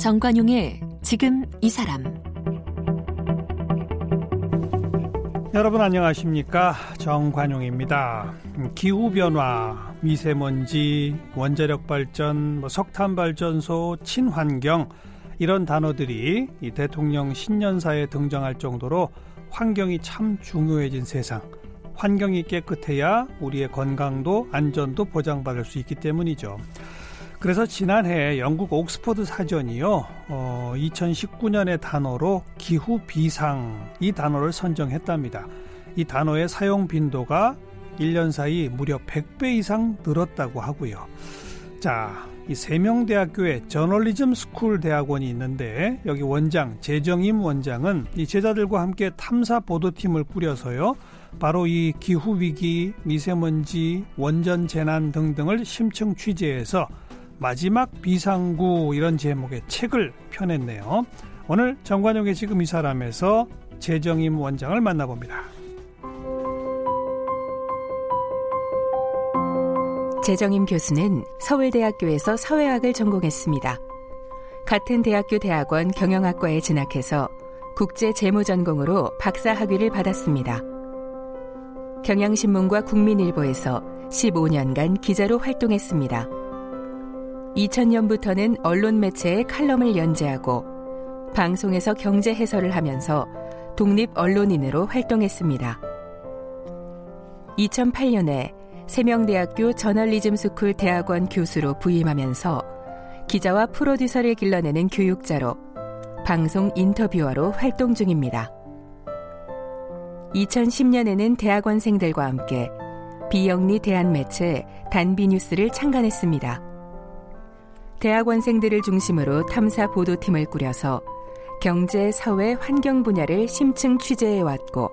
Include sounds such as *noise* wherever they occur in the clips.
정관용의 지금 이 사람. 여러분 안녕하십니까? 정관용입니다. 기후변화 미세먼지 원자력 발전 뭐 석탄 발전소 친환경 이런 단어들이 이 대통령 신년사에 등장할 정도로 환경이 참 중요해진 세상 환경이 깨끗해야 우리의 건강도 안전도 보장받을 수 있기 때문이죠. 그래서 지난해 영국 옥스퍼드 사전이요, 어, 2019년의 단어로 기후 비상 이 단어를 선정했답니다. 이 단어의 사용 빈도가 1년 사이 무려 100배 이상 늘었다고 하고요. 자, 이 세명대학교에 저널리즘 스쿨 대학원이 있는데 여기 원장 제정임 원장은 이 제자들과 함께 탐사 보도팀을 꾸려서요. 바로 이 기후 위기, 미세먼지, 원전 재난 등등을 심층 취재해서 마지막 비상구 이런 제목의 책을 펴냈네요. 오늘 정관용의 지금 이 사람에서 재정임 원장을 만나봅니다. 재정임 교수는 서울대학교에서 사회학을 전공했습니다. 같은 대학교 대학원 경영학과에 진학해서 국제 재무 전공으로 박사 학위를 받았습니다. 경향신문과 국민일보에서 15년간 기자로 활동했습니다. 2000년부터는 언론 매체의 칼럼을 연재하고 방송에서 경제 해설을 하면서 독립 언론인으로 활동했습니다. 2008년에 세명대학교 저널리즘 스쿨 대학원 교수로 부임하면서 기자와 프로듀서를 길러내는 교육자로 방송 인터뷰어로 활동 중입니다. 2010년에는 대학원생들과 함께 비영리 대한 매체 단비뉴스를 창간했습니다. 대학원생들을 중심으로 탐사 보도팀을 꾸려서 경제, 사회, 환경 분야를 심층 취재해왔고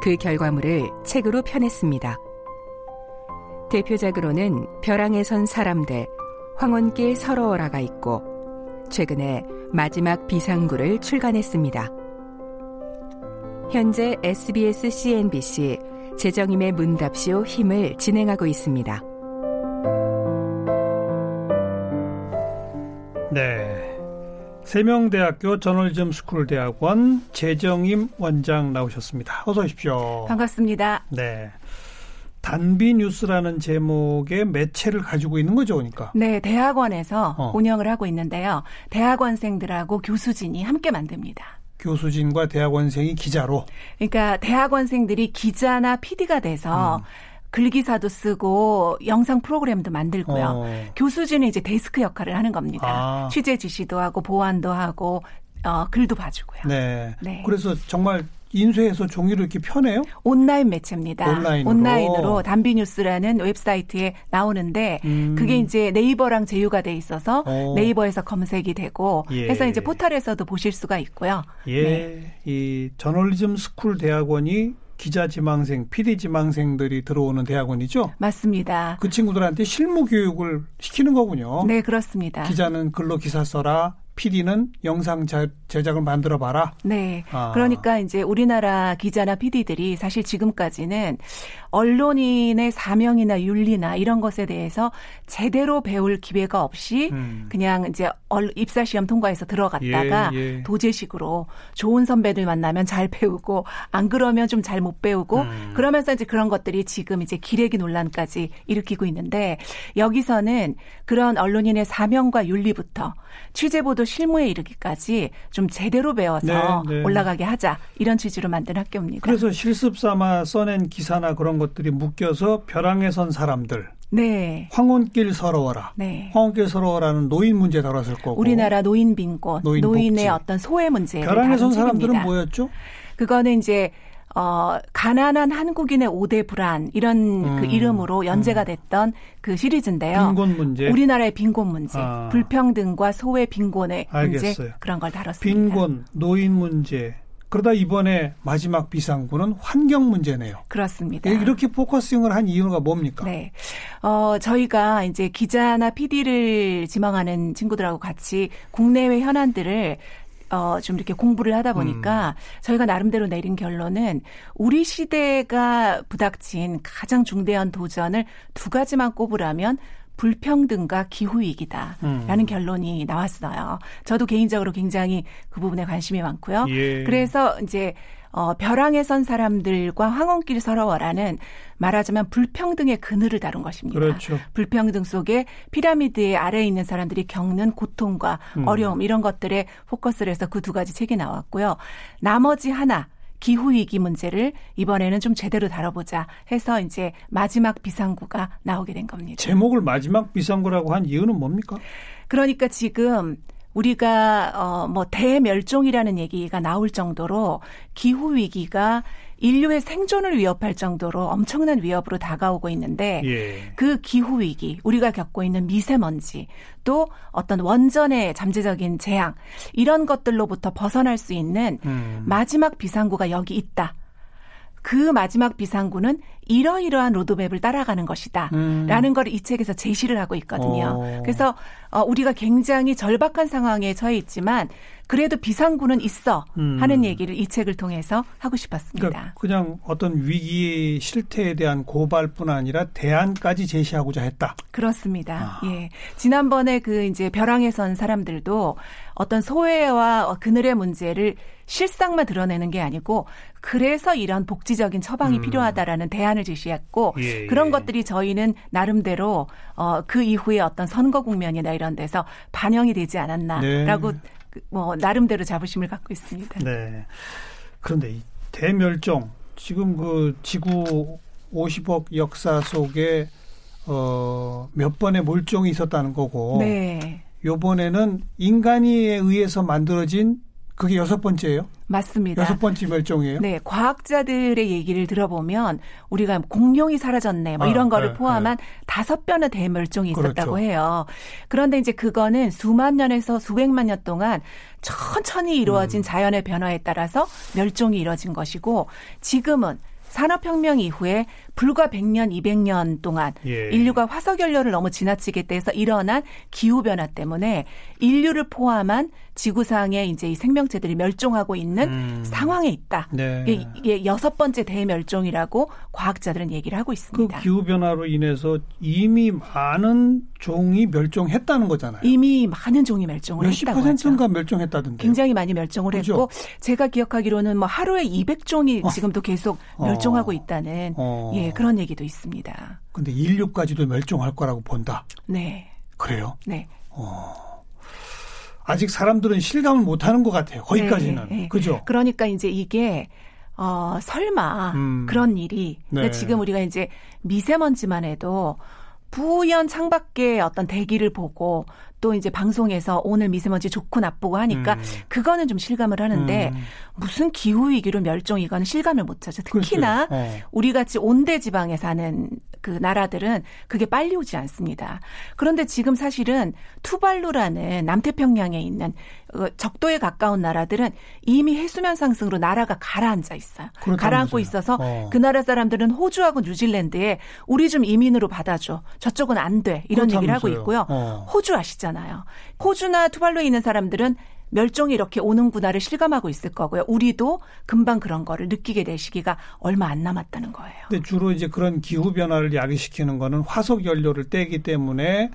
그 결과물을 책으로 펴냈습니다. 대표작으로는 벼랑에 선 사람들, 황혼길 서러워라가 있고 최근에 마지막 비상구를 출간했습니다. 현재 SBS, CNBC 제정임의 문답쇼 힘을 진행하고 있습니다. 네. 세명대학교 저널리즘 스쿨 대학원 제정임 원장 나오셨습니다. 어서 오십시오. 반갑습니다. 네. 단비 뉴스라는 제목의 매체를 가지고 있는 거죠, 그러니까. 네, 대학원에서 어. 운영을 하고 있는데요. 대학원생들하고 교수진이 함께 만듭니다. 교수진과 대학원생이 기자로. 그러니까 대학원생들이 기자나 PD가 돼서 음. 글기사도 쓰고 영상 프로그램도 만들고요. 어. 교수진은 이제 데스크 역할을 하는 겁니다. 아. 취재 지시도 하고 보완도 하고 어, 글도 봐주고요. 네. 네. 그래서 정말 인쇄해서 종이로 이렇게 펴내요? 온라인 매체입니다. 온라인으로, 온라인으로 단비뉴스라는 웹사이트에 나오는데 음. 그게 이제 네이버랑 제휴가 돼 있어서 오. 어. 네이버에서 검색이 되고 예. 해서 이제 포털에서도 보실 수가 있고요. 예. 네. 이 저널리즘 스쿨 대학원이 기자 지망생, PD 지망생들이 들어오는 대학원이죠? 맞습니다. 그 친구들한테 실무 교육을 시키는 거군요. 네, 그렇습니다. 기자는 글로 기사 써라, PD는 영상 제작을 만들어 봐라. 네. 아. 그러니까 이제 우리나라 기자나 PD들이 사실 지금까지는 언론인의 사명이나 윤리나 이런 것에 대해서 제대로 배울 기회가 없이 음. 그냥 이제 입사 시험 통과해서 들어갔다가 예, 예. 도제식으로 좋은 선배들 만나면 잘 배우고 안 그러면 좀 잘 못 배우고 음. 그러면서 이제 그런 것들이 지금 이제 기레기 논란까지 일으키고 있는데 여기서는 그런 언론인의 사명과 윤리부터 취재 보도 실무에 이르기까지 좀 제대로 배워서 네, 네. 올라가게 하자 이런 취지로 만든 학교입니다. 그래서 실습 삼아 써낸 기사나 그런 것들이 묶여서 벼랑에 선 사람들 네. 황혼길 서러워라. 네. 황혼길 서러워라는 노인 문제 다뤘을 거고. 우리나라 노인 빈곤, 노인 의 어떤 소외 문제. 벼랑에 선 사람들은 뭐였죠? 그거는 이제 어, 가난한 한국인의 5대 불안 이런 그 음, 그 이름으로 연재가 음. 됐던 그 시리즈인데요. 빈곤 문제. 우리나라의 빈곤 문제, 아. 불평등과 소외 빈곤의 알겠어요. 문제 그런 걸 다뤘습니다. 빈곤, 노인 문제. 그러다 이번에 마지막 비상구는 환경 문제네요. 그렇습니다. 이렇게 focusing을 한 이유가 뭡니까? 네. 어, 저희가 이제 기자나 PD를 지망하는 친구들하고 같이 국내외 현안들을 어, 좀 이렇게 공부를 하다 보니까 음. 저희가 나름대로 내린 결론은 우리 시대가 부닥친 가장 중대한 도전을 두 가지만 꼽으라면 불평등과 기후위기다 라는 음. 결론이 나왔어요. 저도 개인적으로 굉장히 그 부분에 관심이 많고요. 예. 그래서 이제 어, 벼랑에 선 사람들과 황혼길 서러워라는 말하자면 불평등의 그늘을 다룬 것입니다. 그렇죠. 불평등 속에 피라미드의 아래에 있는 사람들이 겪는 고통과 음. 어려움 이런 것들에 포커스를 해서 그 두 가지 책이 나왔고요. 나머지 하나 기후위기 문제를 이번에는 좀 제대로 다뤄보자 해서 이제 마지막 비상구가 나오게 된 겁니다. 제목을 마지막 비상구라고 한 이유는 뭡니까? 그러니까 지금 우리가 어 뭐 대멸종이라는 얘기가 나올 정도로 기후 위기가 인류의 생존을 위협할 정도로 엄청난 위협으로 다가오고 있는데 예. 그 기후 위기, 우리가 겪고 있는 미세먼지, 또 어떤 원전의 잠재적인 재앙 이런 것들로부터 벗어날 수 있는 음. 마지막 비상구가 여기 있다. 그 마지막 비상구는 이러이러한 로드맵을 따라가는 것이다. 음. 라는 걸 이 책에서 제시를 하고 있거든요. 어. 그래서 어, 우리가 굉장히 절박한 상황에 처해 있지만 그래도 비상구는 있어 음. 하는 얘기를 이 책을 통해서 하고 싶었습니다. 그러니까 그냥 어떤 위기의 실태에 대한 고발뿐 아니라 대안까지 제시하고자 했다. 그렇습니다. 아. 예. 지난번에 그 이제 벼랑에 선 사람들도 어떤 소외와 그늘의 문제를 실상만 드러내는 게 아니고 그래서 이런 복지적인 처방이 음. 필요하다라는 대안 을 제시했고 예, 예. 그런 것들이 저희는 나름대로 어, 그 이후에 어떤 선거 국면이나 이런 데서 반영이 되지 않았나라고 네. 그뭐 나름대로 자부심을 갖고 있습니다. 네. 그런데 이 대멸종 지금 그 지구 50억 역사 속에 어, 몇 번의 몰종이 있었다는 거고. 네. 요번에는 인간에 의해서 만들어진 그게 여섯 번째예요? 맞습니다. 여섯 번째 멸종이에요? 네, 과학자들의 얘기를 들어보면 우리가 공룡이 사라졌네, 뭐 아, 이런 거를 네, 포함한 네. 다섯 변의 대멸종이 있었다고 그렇죠. 해요. 그런데 이제 그거는 수만 년에서 수백만 년 동안 천천히 이루어진 음. 자연의 변화에 따라서 멸종이 이뤄진 것이고 지금은 산업혁명 이후에 불과 100년, 200년 동안 예. 인류가 화석 연료를 너무 지나치게 돼서 일어난 기후 변화 때문에 인류를 포함한 지구상의 이제 이 생명체들이 멸종하고 있는 음. 상황에 있다. 네. 이게, 이게 여섯 번째 대멸종이라고 과학자들은 얘기를 하고 있습니다. 그 기후 변화로 인해서 이미 많은 종이 멸종했다는 거잖아요. 이미 많은 종이 멸종을 몇십 했다고 퍼센트인가. 멸종했다던데. 굉장히 많이 멸종을 그렇죠? 했고 제가 기억하기로는 뭐 하루에 200종이 어. 지금도 계속 어. 멸종하고 있다는 어. 예 그런 얘기도 있습니다. 근데 인류까지도 멸종할 거라고 본다. 네. 그래요? 네. 어. 아직 사람들은 실감을 못 하는 것 같아요. 거기까지는. 네, 네. 그죠? 그러니까 이제 이게 어, 설마 음. 그런 일이 그러니까 네. 지금 우리가 이제 미세먼지만 해도 부연 창밖에 어떤 대기를 보고 또 이제 방송에서 오늘 미세먼지 좋고 나쁘고 하니까 음. 그거는 좀 실감을 하는데 음. 무슨 기후 위기로 멸종 이거는 실감을 못 하죠. 특히나 어. 우리 같이 온대 지방에 사는 그 나라들은 그게 빨리 오지 않습니다. 그런데 지금 사실은 투발루라는 남태평양에 있는 어, 적도에 가까운 나라들은 이미 해수면 상승으로 나라가 가라앉아 있어요. 가라앉고 있어서 어. 그 나라 사람들은 호주하고 뉴질랜드에 우리 좀 이민으로 받아줘. 저쪽은 안 돼. 이런 얘기를 하고 있고요. 어. 호주 아시잖아요. 호주나 투발루에 있는 사람들은 멸종이 이렇게 오는구나를 실감하고 있을 거고요. 우리도 금방 그런 거를 느끼게 될 시기가 얼마 안 남았다는 거예요. 근데 주로 이제 그런 기후 변화를 야기시키는 거는 화석 연료를 떼기 때문에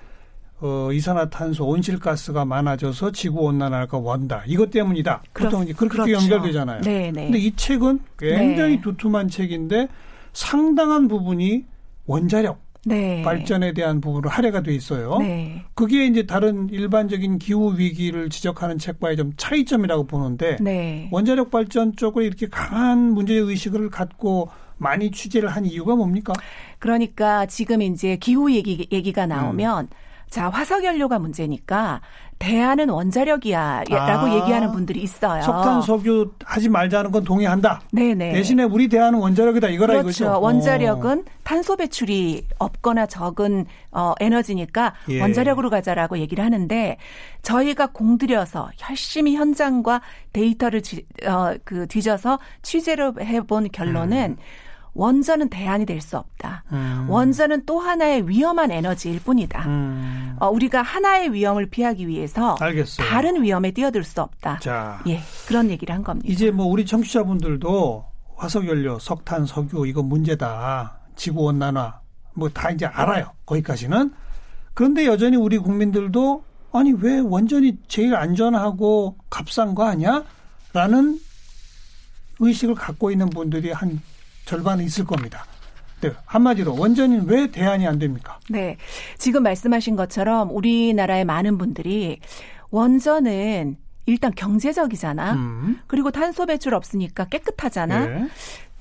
어, 이산화탄소, 온실가스가 많아져서 지구 온난화가 원다. 이것 때문이다. 그렇, 보통 이제 그렇게 그렇죠. 연결되잖아요. 네, 네. 근데 이 책은 굉장히 네. 두툼한 책인데 상당한 부분이 원자력 네. 발전에 대한 부분으로 할애가 돼 있어요. 네. 그게 이제 다른 일반적인 기후 위기를 지적하는 책과의 좀 차이점이라고 보는데 네. 원자력 발전 쪽으로 이렇게 강한 문제 의식을 갖고 많이 취재를 한 이유가 뭡니까? 그러니까 지금 이제 기후 얘기 얘기가 나오면 음. 자, 화석연료가 문제니까 대안은 원자력이야라고 아, 얘기하는 분들이 있어요. 석탄 석유 하지 말자는 건 동의한다. 네네. 대신에 우리 대안은 원자력이다 이거라 그렇죠. 이거죠. 원자력은 오. 탄소 배출이 없거나 적은 어, 에너지니까 예. 원자력으로 가자라고 얘기를 하는데 저희가 공들여서 열심히 현장과 데이터를 지, 어, 그 뒤져서 취재를 해본 결론은 음. 원전은 대안이 될 수 없다. 음. 원전은 또 하나의 위험한 에너지일 뿐이다. 음. 어, 우리가 하나의 위험을 피하기 위해서 알겠어요. 다른 위험에 뛰어들 수 없다. 자, 예, 그런 얘기를 한 겁니다. 이제 뭐 우리 청취자분들도 화석연료, 석탄, 석유 이거 문제다. 지구 온난화 뭐 다 이제 알아요. 거기까지는. 그런데 여전히 우리 국민들도 아니 왜 원전이 제일 안전하고 값싼 거 아니야? 라는 의식을 갖고 있는 분들이 한 절반은 있을 겁니다. 네, 한마디로 원전은 왜 대안이 안 됩니까? 네. 지금 말씀하신 것처럼 우리나라의 많은 분들이 원전은 일단 경제적이잖아. 음. 그리고 탄소 배출 없으니까 깨끗하잖아. 네.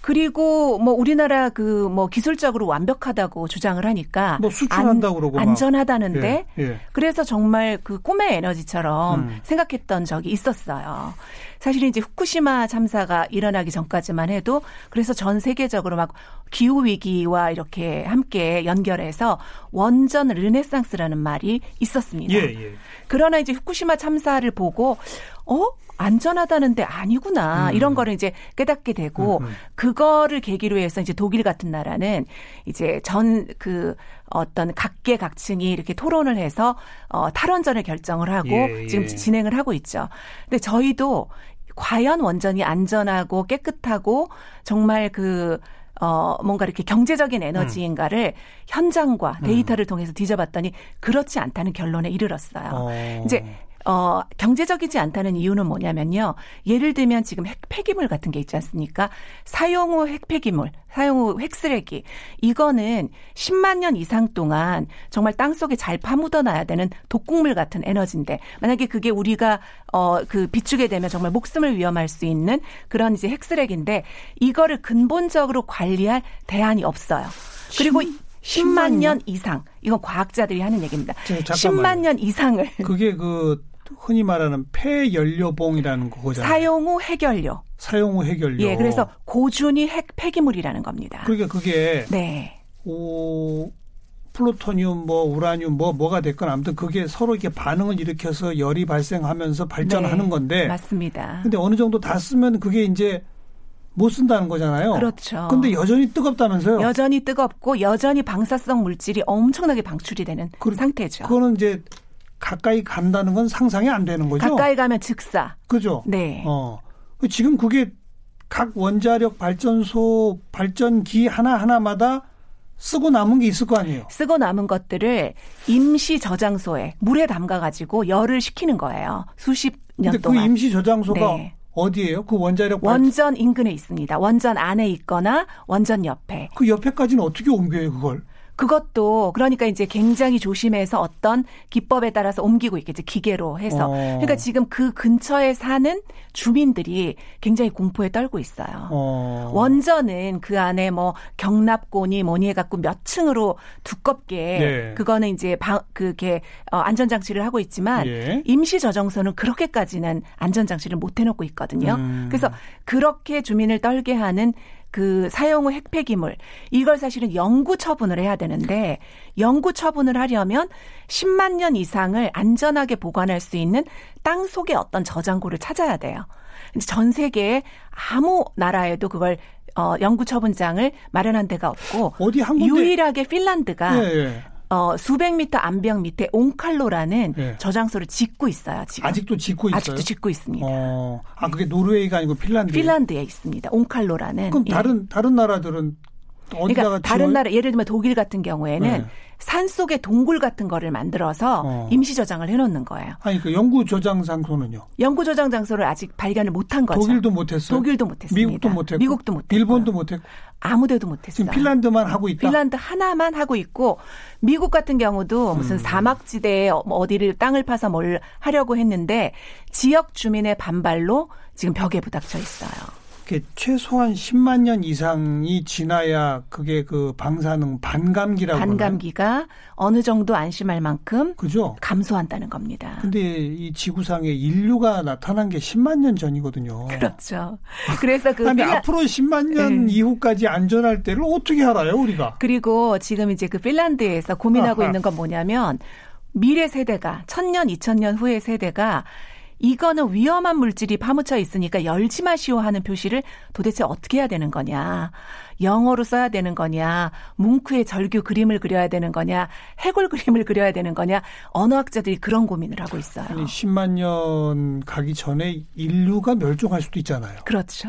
그리고 뭐 우리나라 그 뭐 기술적으로 완벽하다고 주장을 하니까 뭐 수출한다고 안, 그러고 안전하다는데 예, 예. 그래서 정말 그 꿈의 에너지처럼 음. 생각했던 적이 있었어요. 사실은 이제 후쿠시마 참사가 일어나기 전까지만 해도 그래서 전 세계적으로 막 기후 위기와 이렇게 함께 연결해서 원전 르네상스라는 말이 있었습니다. 예, 예. 그러나 이제 후쿠시마 참사를 보고 어 안전하다는데 아니구나 음. 이런 거를 이제 깨닫게 되고 음, 음. 그거를 계기로 해서 이제 독일 같은 나라는 이제 전 그 어떤 각계각층이 이렇게 토론을 해서 어 탈원전을 결정을 하고 예, 예. 지금 진행을 하고 있죠. 근데 저희도 과연 원전이 안전하고 깨끗하고 정말 그 어, 뭔가 이렇게 경제적인 에너지인가를 음. 현장과 데이터를 음. 통해서 뒤져봤더니 그렇지 않다는 결론에 이르렀어요. 어. 이제 어, 경제적이지 않다는 이유는 뭐냐면요. 예를 들면 지금 핵 폐기물 같은 게 있지 않습니까? 사용 후 핵 폐기물, 사용 후 핵쓰레기. 이거는 10만 년 이상 동안 정말 땅 속에 잘 파묻어 놔야 되는 독극물 같은 에너지인데 만약에 그게 우리가 어, 그 비추게 되면 정말 목숨을 위험할 수 있는 그런 이제 핵쓰레기인데 이거를 근본적으로 관리할 대안이 없어요. 그리고 10만 년 이상. 이건 과학자들이 하는 얘기입니다. 10만 년 이상을. 그게 그 흔히 말하는 폐연료봉이라는 거잖아요. 사용 후 핵연료. 사용 후 핵연료. 예, 그래서 고준위 핵 폐기물이라는 겁니다. 그러니까 그게 네. 오 플루토늄 뭐 우라늄 뭐 뭐가 됐건 아무튼 그게 서로 이렇게 반응을 일으켜서 열이 발생하면서 발전하는 네, 건데 맞습니다. 근데 어느 정도 다 쓰면 그게 이제 못 쓴다는 거잖아요. 그렇죠. 근데 여전히 뜨겁다면서요? 여전히 뜨겁고 여전히 방사성 물질이 엄청나게 방출이 되는 그, 상태죠. 그거는 이제 가까이 간다는 건 상상이 안 되는 거죠. 가까이 가면 즉사. 그죠. 네. 어. 지금 그게 각 원자력 발전소 발전기 하나 하나마다 쓰고 남은 게 있을 거 아니에요. 쓰고 남은 것들을 임시 저장소에 물에 담가 가지고 열을 식히는 거예요. 수십 년 근데 그 동안. 그 임시 저장소가 네. 어디예요? 그 원자력 원전 인근에 있습니다. 원전 안에 있거나 원전 옆에. 그 옆에까지는 어떻게 옮겨요, 그걸? 그것도 그러니까 이제 굉장히 조심해서 어떤 기법에 따라서 옮기고 있겠지 기계로 해서 어. 그러니까 지금 그 근처에 사는 주민들이 굉장히 공포에 떨고 있어요. 어. 원전은 그 안에 뭐 경납고니 뭐니 해갖고 몇 층으로 두껍게 네. 그거는 이제 방 그게 어, 안전장치를 하고 있지만 예. 임시 저정소는 그렇게까지는 안전장치를 못 해놓고 있거든요. 음. 그래서 그렇게 주민을 떨게 하는 그 사용 후 핵폐기물 이걸 사실은 영구 처분을 해야 되는데 영구 처분을 하려면 10만 년 이상을 안전하게 보관할 수 있는 땅 속에 어떤 저장고를 찾아야 돼요. 전 세계에 아무 나라에도 그걸 어, 영구 처분장을 마련한 데가 없고 어디 한 유일하게 핀란드가 예, 예. 어, 수백 미터 암벽 밑에 옹칼로라는 네. 저장소를 짓고 있어요. 지금 아직도 짓고 있어요. 아직도 짓고 있습니다. 어, 아 그게 노르웨이가 아니고 핀란드. 핀란드에 있습니다. 옹칼로라는. 그럼 다른 예. 다른 나라들은 그러니까 다른 나라 예를 들면 독일 같은 경우에는 네. 산 속에 동굴 같은 거를 만들어서 어. 임시 저장을 해놓는 거예요. 아니 그 연구 저장 장소는요? 연구 저장 장소를 아직 발견을 못한 거죠. 독일도 못했어요. 독일도 못했습니다. 미국도 못했고. 미국도 못했고. 일본도 못했고. 아무데도 못했어요. 지금 핀란드만 하고 있다. 핀란드 하나만 하고 있고 미국 같은 경우도 무슨 음. 사막지대에 뭐 어디를 땅을 파서 뭘 하려고 했는데 지역 주민의 반발로 지금 벽에 부닥쳐 있어요. 최소한 10만 년 이상이 지나야 그게 그 방사능 반감기라고 반감기가 그러나요? 어느 정도 안심할 만큼 그죠? 감소한다는 겁니다. 근데 이 지구상에 인류가 나타난 게 10만 년 전이거든요. 그렇죠. 그래서 그 아니, 필라... 앞으로 10만 년 네. 이후까지 안전할 때를 어떻게 알아요, 우리가? 그리고 지금 이제 그 핀란드에서 고민하고 아하. 있는 건 뭐냐면 미래 세대가 천년 이천 년 후의 세대가 이거는 위험한 물질이 파묻혀 있으니까 열지 마시오 하는 표시를 도대체 어떻게 해야 되는 거냐. 영어로 써야 되는 거냐. 뭉크의 절규 그림을 그려야 되는 거냐. 해골 그림을 그려야 되는 거냐. 언어학자들이 그런 고민을 하고 있어요. 아니, 10만 년 가기 전에 인류가 멸종할 수도 있잖아요. 그렇죠.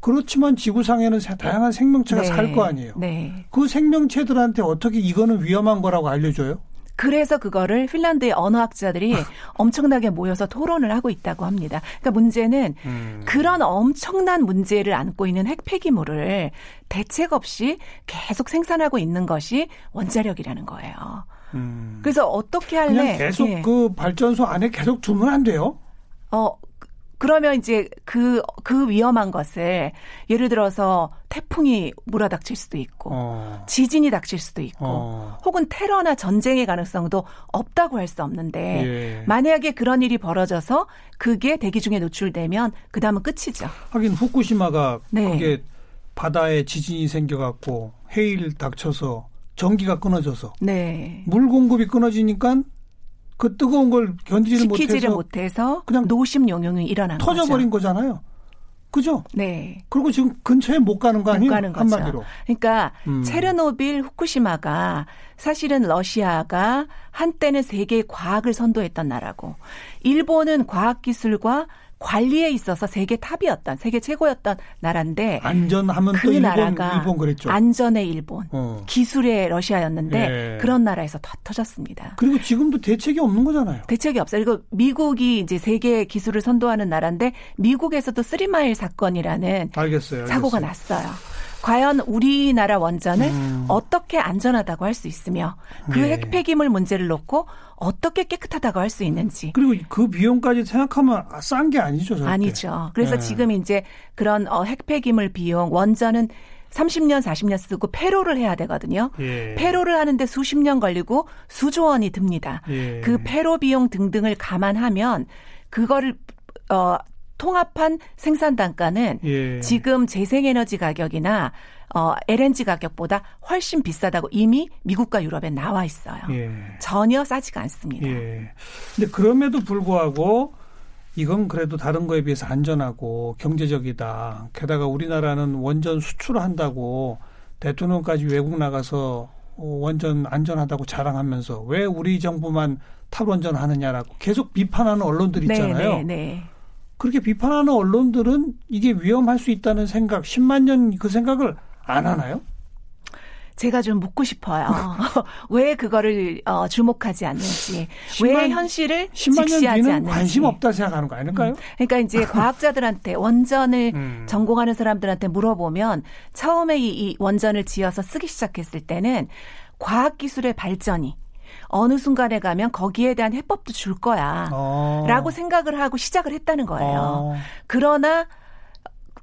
그렇지만 지구상에는 다양한 생명체가 네. 살거 아니에요. 네. 그 생명체들한테 어떻게 이거는 위험한 거라고 알려줘요? 그래서 그거를 핀란드의 언어학자들이 *laughs* 엄청나게 모여서 토론을 하고 있다고 합니다. 그러니까 문제는 음. 그런 엄청난 문제를 안고 있는 핵폐기물을 대책 없이 계속 생산하고 있는 것이 원자력이라는 거예요. 음. 그래서 어떻게 할래? 계속 예. 그 발전소 안에 계속 두면 안 돼요? 어, 그러면 이제 그, 그 위험한 것을 예를 들어서 태풍이 몰아닥칠 수도 있고, 어. 지진이 닥칠 수도 있고, 어. 혹은 테러나 전쟁의 가능성도 없다고 할 수 없는데, 예. 만약에 그런 일이 벌어져서 그게 대기 중에 노출되면 그 다음은 끝이죠. 하긴 후쿠시마가 네. 그게 바다에 지진이 생겨갖고 해일 닥쳐서 전기가 끊어져서 네. 물 공급이 끊어지니까 그 뜨거운 걸 견디지를 못해서, 못해서 그냥 노심 용용이 일어난 터져버린 거죠. 거잖아요. 그죠? 네. 그리고 지금 근처에 못 가는 거 아니에요? 가는 한마디로. 그러니까 음. 체르노빌, 후쿠시마가 사실은 러시아가 한때는 세계 과학을 선도했던 나라고 일본은 과학 기술과 관리에 있어서 세계 top이었던 세계 최고였던 나라인데 안전하면 그 일본, 나라가 일본 그랬죠. 안전의 일본, 어. 기술의 러시아였는데 예. 그런 나라에서 다 터졌습니다. 그리고 지금도 대책이 없는 거잖아요. 대책이 없어요. 그리고 미국이 이제 세계 기술을 선도하는 나라인데 미국에서도 쓰리마일 사건이라는 알겠어요, 알겠어요. 사고가 났어요. 과연 우리나라 원전을 음. 어떻게 안전하다고 할 수 있으며 그 네. 핵폐기물 문제를 놓고 어떻게 깨끗하다고 할 수 있는지. 그리고 그 비용까지 생각하면 싼 게 아니죠. 절대. 아니죠. 그래서 네. 지금 이제 그런 어, 핵폐기물 비용 원전은 30년, 40년 쓰고 폐로를 해야 되거든요. 예. 폐로를 하는데 수십 년 걸리고 수조 원이 듭니다. 예. 그 폐로 비용 등등을 감안하면 그거를 어 통합한 생산 단가는 예. 지금 재생에너지 가격이나 어, LNG 가격보다 훨씬 비싸다고 이미 미국과 유럽에 나와 있어요. 예. 전혀 싸지가 않습니다. 예. 근데 그럼에도 불구하고 이건 그래도 다른 거에 비해서 안전하고 경제적이다. 게다가 우리나라는 원전 수출한다고 대통령까지 외국 나가서 원전 안전하다고 자랑하면서 왜 우리 정부만 탈원전 하느냐라고 계속 비판하는 언론들 네, 있잖아요. 네, 네, 네. 그렇게 비판하는 언론들은 이게 위험할 수 있다는 생각, 10만 년 그 생각을 안 하나요? 제가 좀 묻고 싶어요. *laughs* 왜 그거를 어, 주목하지 않는지, 10만, 왜 현실을 10만 직시하지 않는지. 관심 없다 생각하는 거 아닐까요? 음. 그러니까 이제 *laughs* 과학자들한테 원전을 음. 전공하는 사람들한테 물어보면 처음에 이, 이 원전을 지어서 쓰기 시작했을 때는 과학 기술의 발전이 어느 순간에 가면 거기에 대한 해법도 줄 거야. 어. 라고 생각을 하고 시작을 했다는 거예요. 어. 그러나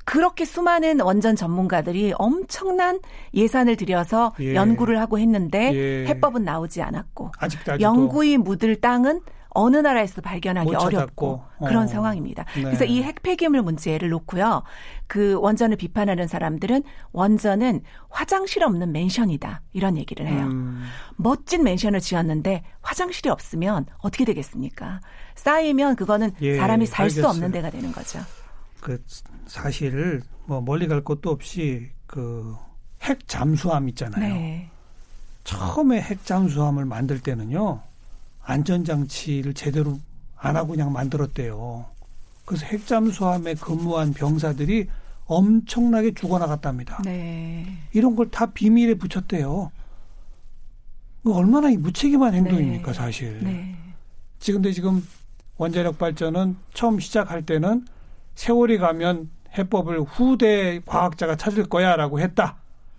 그렇게 수많은 원전 전문가들이 엄청난 예산을 들여서 예. 연구를 하고 했는데 예. 해법은 나오지 않았고 아직도, 연구이 묻을 땅은 어느 나라에서도 발견하기 어렵고 그런 어. 상황입니다. 네. 그래서 이 핵 폐기물 문제를 놓고요. 그 원전을 비판하는 사람들은 원전은 화장실 없는 맨션이다. 이런 얘기를 해요. 음. 멋진 맨션을 지었는데 화장실이 없으면 어떻게 되겠습니까? 쌓이면 그거는 예, 사람이 살 수 없는 데가 되는 거죠. 그 사실 뭐 멀리 갈 것도 없이 그 핵 잠수함 있잖아요. 네. 처음에 핵 잠수함을 만들 때는요. 안전장치를 제대로 안 하고 그냥 만들었대요. 그래서 핵잠수함에 근무한 병사들이 엄청나게 죽어나갔답니다. 네. 이런 걸 다 비밀에 붙였대요. 얼마나 무책임한 행동입니까, 네. 사실. 네. 지금도 지금 원자력 발전은 처음 시작할 때는 세월이 가면 해법을 후대 과학자가 찾을 거야라고 했다.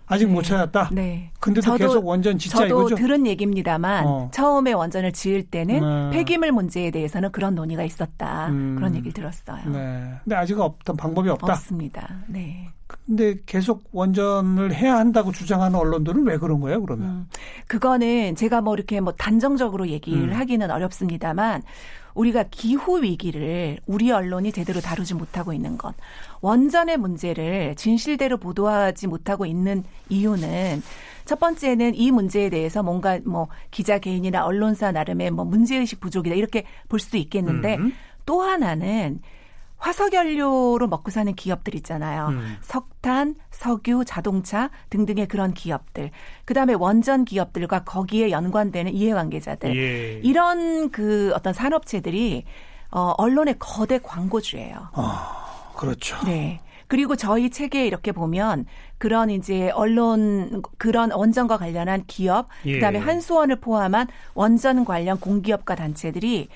아직 네. 못 찾았다. 네. 근데도 저도, 계속 원전 짓자 저도 이거죠. 들은 얘기입니다만 어. 처음에 원전을 지을 때는 네. 폐기물 문제에 대해서는 그런 논의가 있었다. 음. 그런 얘기를 들었어요. 네. 근데 아직 어떤 방법이 없다. 없습니다. 네. 근데 계속 원전을 해야 한다고 주장하는 언론들은 왜 그런 거예요, 그러면? 음. 그거는 제가 뭐 이렇게 뭐 단정적으로 얘기를 음. 하기는 어렵습니다만 우리가 기후 위기를 우리 언론이 제대로 다루지 못하고 있는 것, 원전의 문제를 진실대로 보도하지 못하고 있는 이유는 첫 번째는 이 문제에 대해서 뭔가 뭐 기자 개인이나 언론사 나름의 뭐 문제의식 부족이다 이렇게 볼 수도 있겠는데 음. 또 하나는 화석연료로 먹고 사는 기업들 있잖아요. 음. 석탄, 석유, 자동차 등등의 그런 기업들. 그다음에 원전 기업들과 거기에 연관되는 이해관계자들. 예. 이런 그 어떤 산업체들이 어 언론의 거대 광고주예요. 아, 그렇죠. 네. 그리고 저희 책에 이렇게 보면 그런 이제 언론 그런 원전과 관련한 기업 예. 그다음에 한수원을 포함한 원전 관련 공기업과 단체들이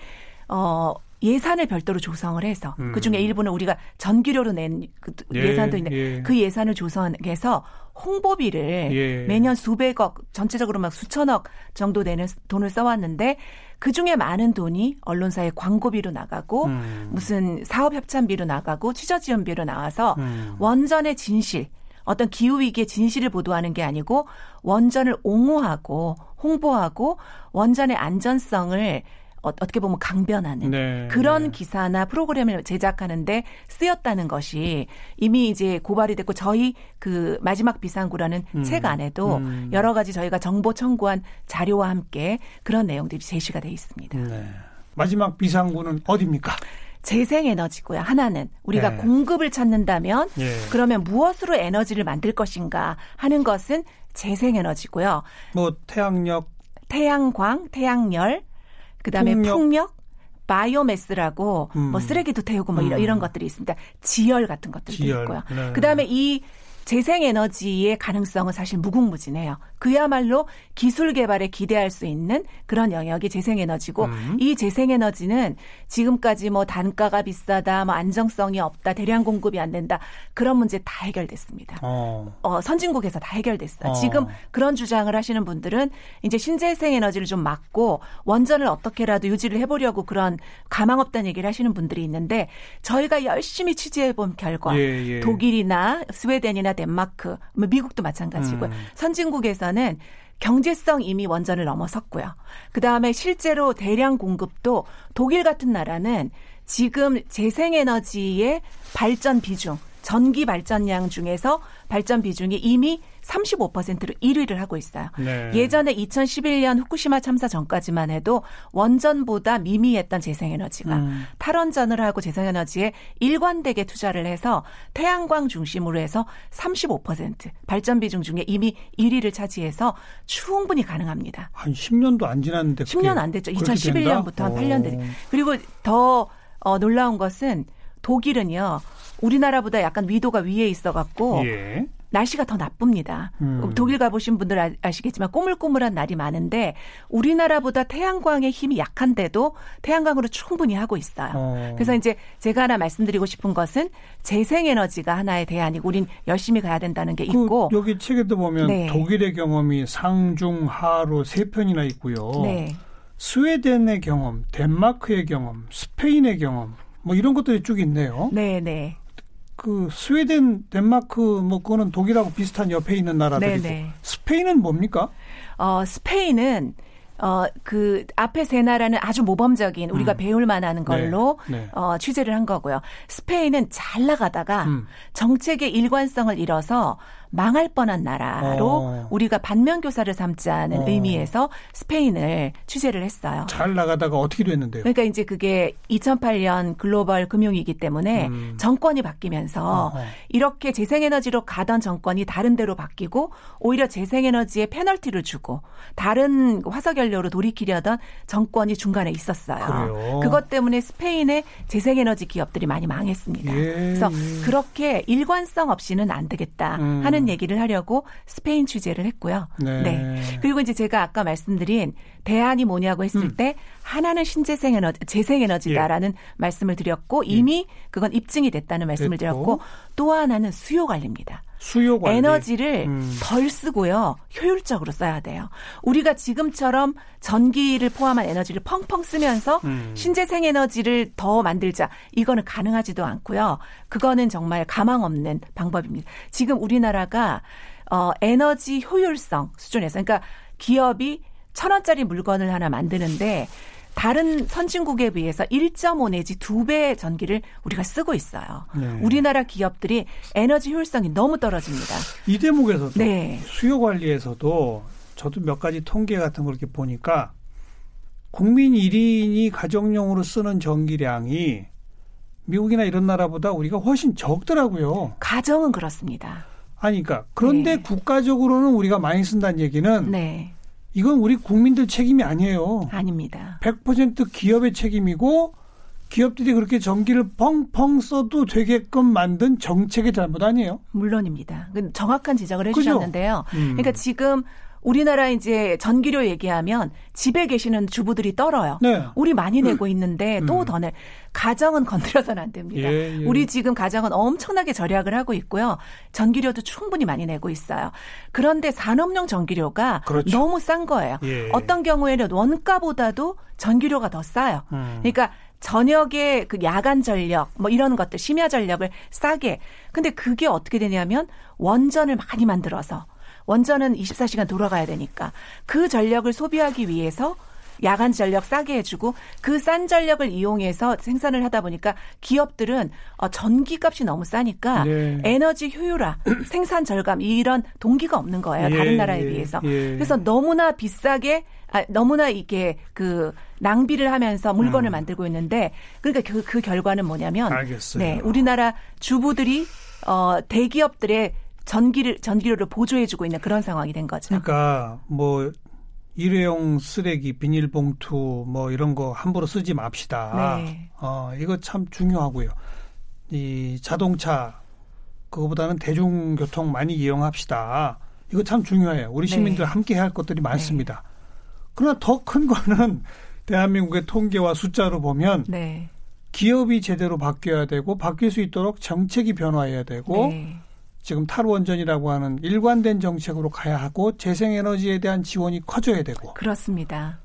어 예산을 별도로 조성을 해서 음. 그중에 일부는 우리가 전기료로 낸 그 예, 산도 있는데 예. 그 예산을 조성해서 홍보비를 예. 매년 수백억 전체적으로 막 수천억 정도 되는 돈을 써왔는데 그 중에 많은 돈이 언론사의 광고비로 나가고 음. 무슨 사업 협찬비로 나가고 취재 지원비로 나와서 음. 원전의 진실 어떤 기후 위기의 진실을 보도하는 게 아니고 원전을 옹호하고 홍보하고 원전의 안전성을 어, 어떻게 보면 강변하는 네, 그런 네. 기사나 프로그램을 제작하는데 쓰였다는 것이 이미 이제 고발이 됐고 저희 그 마지막 비상구라는 음, 책 안에도 음. 여러 가지 저희가 정보 청구한 자료와 함께 그런 내용들이 제시가 돼 있습니다. 네. 마지막 비상구는 어디입니까? 재생에너지고요. 하나는 우리가 네. 공급을 찾는다면 예. 그러면 무엇으로 에너지를 만들 것인가 하는 것은 재생에너지고요. 뭐 태양력, 태양광, 태양열, 그다음에 풍력, 풍력 바이오매스라고 음. 뭐 쓰레기도 태우고 뭐 이런, 음. 이런 것들이 있습니다. 지열 같은 것들도 지열. 있고요. 네. 그다음에 이 재생에너지의 가능성은 사실 무궁무진해요. 그야말로 기술 개발에 기대할 수 있는 그런 영역이 재생에너지고 음. 이 재생에너지는 지금까지 뭐 단가가 비싸다, 뭐 안정성이 없다, 대량 공급이 안 된다 그런 문제 다 해결됐습니다. 어. 어 선진국에서 다 해결됐어요. 어. 지금 그런 주장을 하시는 분들은 이제 신재생에너지를 좀 막고 원전을 어떻게라도 유지를 해보려고 그런 가망 없다는 얘기를 하시는 분들이 있는데 저희가 열심히 취재해 본 결과 예, 예. 독일이나 스웨덴이나 덴마크, 뭐 미국도 마찬가지고요. 음. 선진국에서는 경제성 이미 원전을 넘어섰고요. 그 다음에 실제로 대량 공급도 독일 같은 나라는 지금 재생에너지의 발전 비중, 전기 발전량 중에서 발전 비중이 이미 35%로 1위를 하고 있어요. 네. 예전에 2011년 후쿠시마 참사 전까지만 해도 원전보다 미미했던 재생에너지가 음. 탈원전을 하고 재생에너지에 일관되게 투자를 해서 태양광 중심으로 해서 35% 발전 비중 중에 이미 1위를 차지해서 충분히 가능합니다. 한 10년도 안 지났는데 10년 안 됐죠. 2011년부터 한 8년 됐. 그리고 더 어, 놀라운 것은 독일은요. 우리나라보다 약간 위도가 위에 있어 갖고 예. 날씨가 더 나쁩니다. 음. 독일 가보신 분들 아, 아시겠지만 꼬물꼬물한 날이 많은데 우리나라보다 태양광의 힘이 약한데도 태양광으로 충분히 하고 있어요. 어. 그래서 이제 제가 하나 말씀드리고 싶은 것은 재생에너지가 하나의 대안이고 우린 열심히 가야 된다는 게그 있고 그 여기 책에도 보면 네. 독일의 경험이 상중 하로 세 편이나 있고요. 네. 스웨덴의 경험, 덴마크의 경험, 스페인의 경험 뭐 이런 것들이 쭉 있네요. 네, 네. 그 스웨덴, 덴마크 뭐 그거는 독일하고 비슷한 옆에 있는 나라들이고 네네. 스페인은 뭡니까? 어 스페인은 어, 그 앞에 세 나라는 아주 모범적인 우리가 음. 배울 만한 걸로 네. 네. 어, 취재를 한 거고요. 스페인은 잘 나가다가 음. 정책의 일관성을 잃어서 망할 뻔한 나라로 어. 우리가 반면 교사를 삼자는 어. 의미에서 스페인을 취재를 했어요. 잘 나가다가 어떻게 됐는데요? 그러니까 이제 그게 2008년 글로벌 금융위기 때문에 음. 정권이 바뀌면서 어허. 이렇게 재생에너지로 가던 정권이 다른 데로 바뀌고 오히려 재생에너지에 페널티를 주고 다른 화석연료로 돌이키려던 정권이 중간에 있었어요. 그래요? 그것 때문에 스페인의 재생에너지 기업들이 많이 망했습니다. 예. 그래서 그렇게 일관성 없이는 안 되겠다 음. 하는 이런 얘기를 하려고 스페인 취재를 했고요. 네. 네. 그리고 이제 제가 아까 말씀드린 대안이 뭐냐고 했을 음. 때 하나는 신재생 에너지, 재생 에너지다라는 예. 말씀을 드렸고 예. 이미 그건 입증이 됐다는 말씀을 됐고. 드렸고 또 하나는 수요 관리입니다. 수요 관리. 에너지를 음. 덜 쓰고요. 효율적으로 써야 돼요. 우리가 지금처럼 전기를 포함한 에너지를 펑펑 쓰면서 음. 신재생 에너지를 더 만들자. 이거는 가능하지도 않고요. 그거는 정말 가망 없는 방법입니다. 지금 우리나라가 어 에너지 효율성 수준에서 그러니까 기업이 천 원짜리 물건을 하나 만드는데 다른 선진국에 비해서 1.5 내지 2배의 전기를 우리가 쓰고 있어요. 네. 우리나라 기업들이 에너지 효율성이 너무 떨어집니다. 이 대목에서도 네. 수요 관리에서도 저도 몇 가지 통계 같은 걸 이렇게 보니까 국민 1인이 가정용으로 쓰는 전기량이 미국이나 이런 나라보다 우리가 훨씬 적더라고요. 가정은 그렇습니다. 아니, 그러니까 그런데 네. 국가적으로는 우리가 많이 쓴다는 얘기는 네. 이건 우리 국민들 책임이 아니에요. 아닙니다. 100% 기업의 책임이고 기업들이 그렇게 전기를 펑펑 써도 되게끔 만든 정책의 잘못 아니에요? 물론입니다. 정확한 지적을 해주셨는데요. 음. 그러니까 지금 우리나라 이제 전기료 얘기하면 집에 계시는 주부들이 떨어요. 네. 우리 많이 음. 내고 있는데 음. 또더 내. 가정은 *laughs* 건드려서는 안 됩니다. 예, 예. 우리 지금 가정은 엄청나게 절약을 하고 있고요. 전기료도 충분히 많이 내고 있어요. 그런데 산업용 전기료가 그렇죠. 너무 싼 거예요. 예. 어떤 경우에는 원가보다도 전기료가 더 싸요. 음. 그러니까 저녁에 그 야간 전력 뭐 이런 것들 심야 전력을 싸게. 근데 그게 어떻게 되냐면 원전을 많이 만들어서 원전은 24시간 돌아가야 되니까 그 전력을 소비하기 위해서 야간 전력 싸게 해주고 그 싼 전력을 이용해서 생산을 하다 보니까 기업들은 어, 전기 값이 너무 싸니까 네. 에너지 효율화, *clears throat* 생산 절감 이런 동기가 없는 거예요. 예, 다른 나라에 예, 비해서. 예. 그래서 너무나 비싸게 아, 너무나 이게 그 낭비를 하면서 물건을 음. 만들고 있는데 그러니까 그, 그 결과는 뭐냐면 알겠어요. 네, 우리나라 주부들이 어 대기업들의 전기를 전기료를 보조해주고 있는 그런 상황이 된 거죠. 그러니까 뭐 일회용 쓰레기, 비닐봉투 뭐 이런 거 함부로 쓰지 맙시다. 네. 어 이거 참 중요하고요. 이 자동차 그거보다는 대중교통 많이 이용합시다. 이거 참 중요해요. 우리 네. 시민들 네. 함께 할 것들이 많습니다. 네. 그러나 더 큰 거는 *laughs* 대한민국의 통계와 숫자로 보면 네. 기업이 제대로 바뀌어야 되고 바뀔 수 있도록 정책이 변화해야 되고 네. 지금 탈원전이라고 하는 일관된 정책으로 가야 하고 재생에너지에 대한 지원이 커져야 되고. 그렇습니다.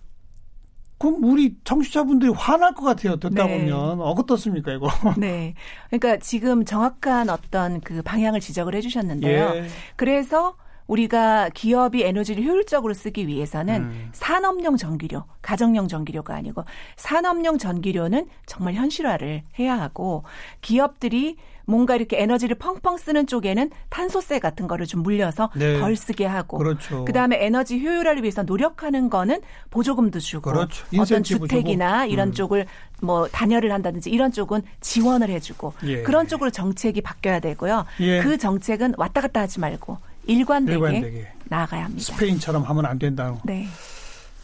그럼 우리 청취자분들이 화날 것 같아요. 듣다 네. 보면 어떻습니까 이거? *laughs* 네. 그러니까 지금 정확한 어떤 그 방향을 지적을 해주셨는데요. 예. 그래서 우리가 기업이 에너지를 효율적으로 쓰기 위해서는 음. 산업용 전기료, 가정용 전기료가 아니고 산업용 전기료는 정말 현실화를 해야 하고 기업들이 뭔가 이렇게 에너지를 펑펑 쓰는 쪽에는 탄소세 같은 거를 좀 물려서 네. 덜 쓰게 하고 그렇죠. 그다음에 에너지 효율화를 위해서 노력하는 거는 보조금도 주고 그렇죠. 어떤 주택이나 주고. 이런 음. 쪽을 뭐 단열을 한다든지 이런 쪽은 지원을 해주고 예. 그런 쪽으로 정책이 바뀌어야 되고요. 예. 그 정책은 왔다 갔다 하지 말고 일관되게, 일관되게. 나아가야 합니다. 스페인처럼 하면 안 된다는. 네.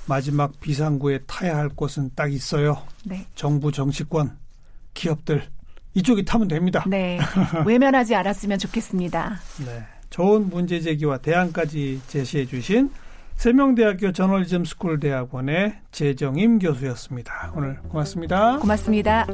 마지막 비상구에 타야 할 곳은 딱 있어요. 네. 정부 정치권, 기업들 이쪽이 타면 됩니다. 네. *laughs* 외면하지 않았으면 좋겠습니다. 네. 좋은 문제 제기와 대안까지 제시해 주신 세명대학교 저널리즘 스쿨 대학원의 제정임 교수였습니다. 오늘 고맙습니다. 고맙습니다.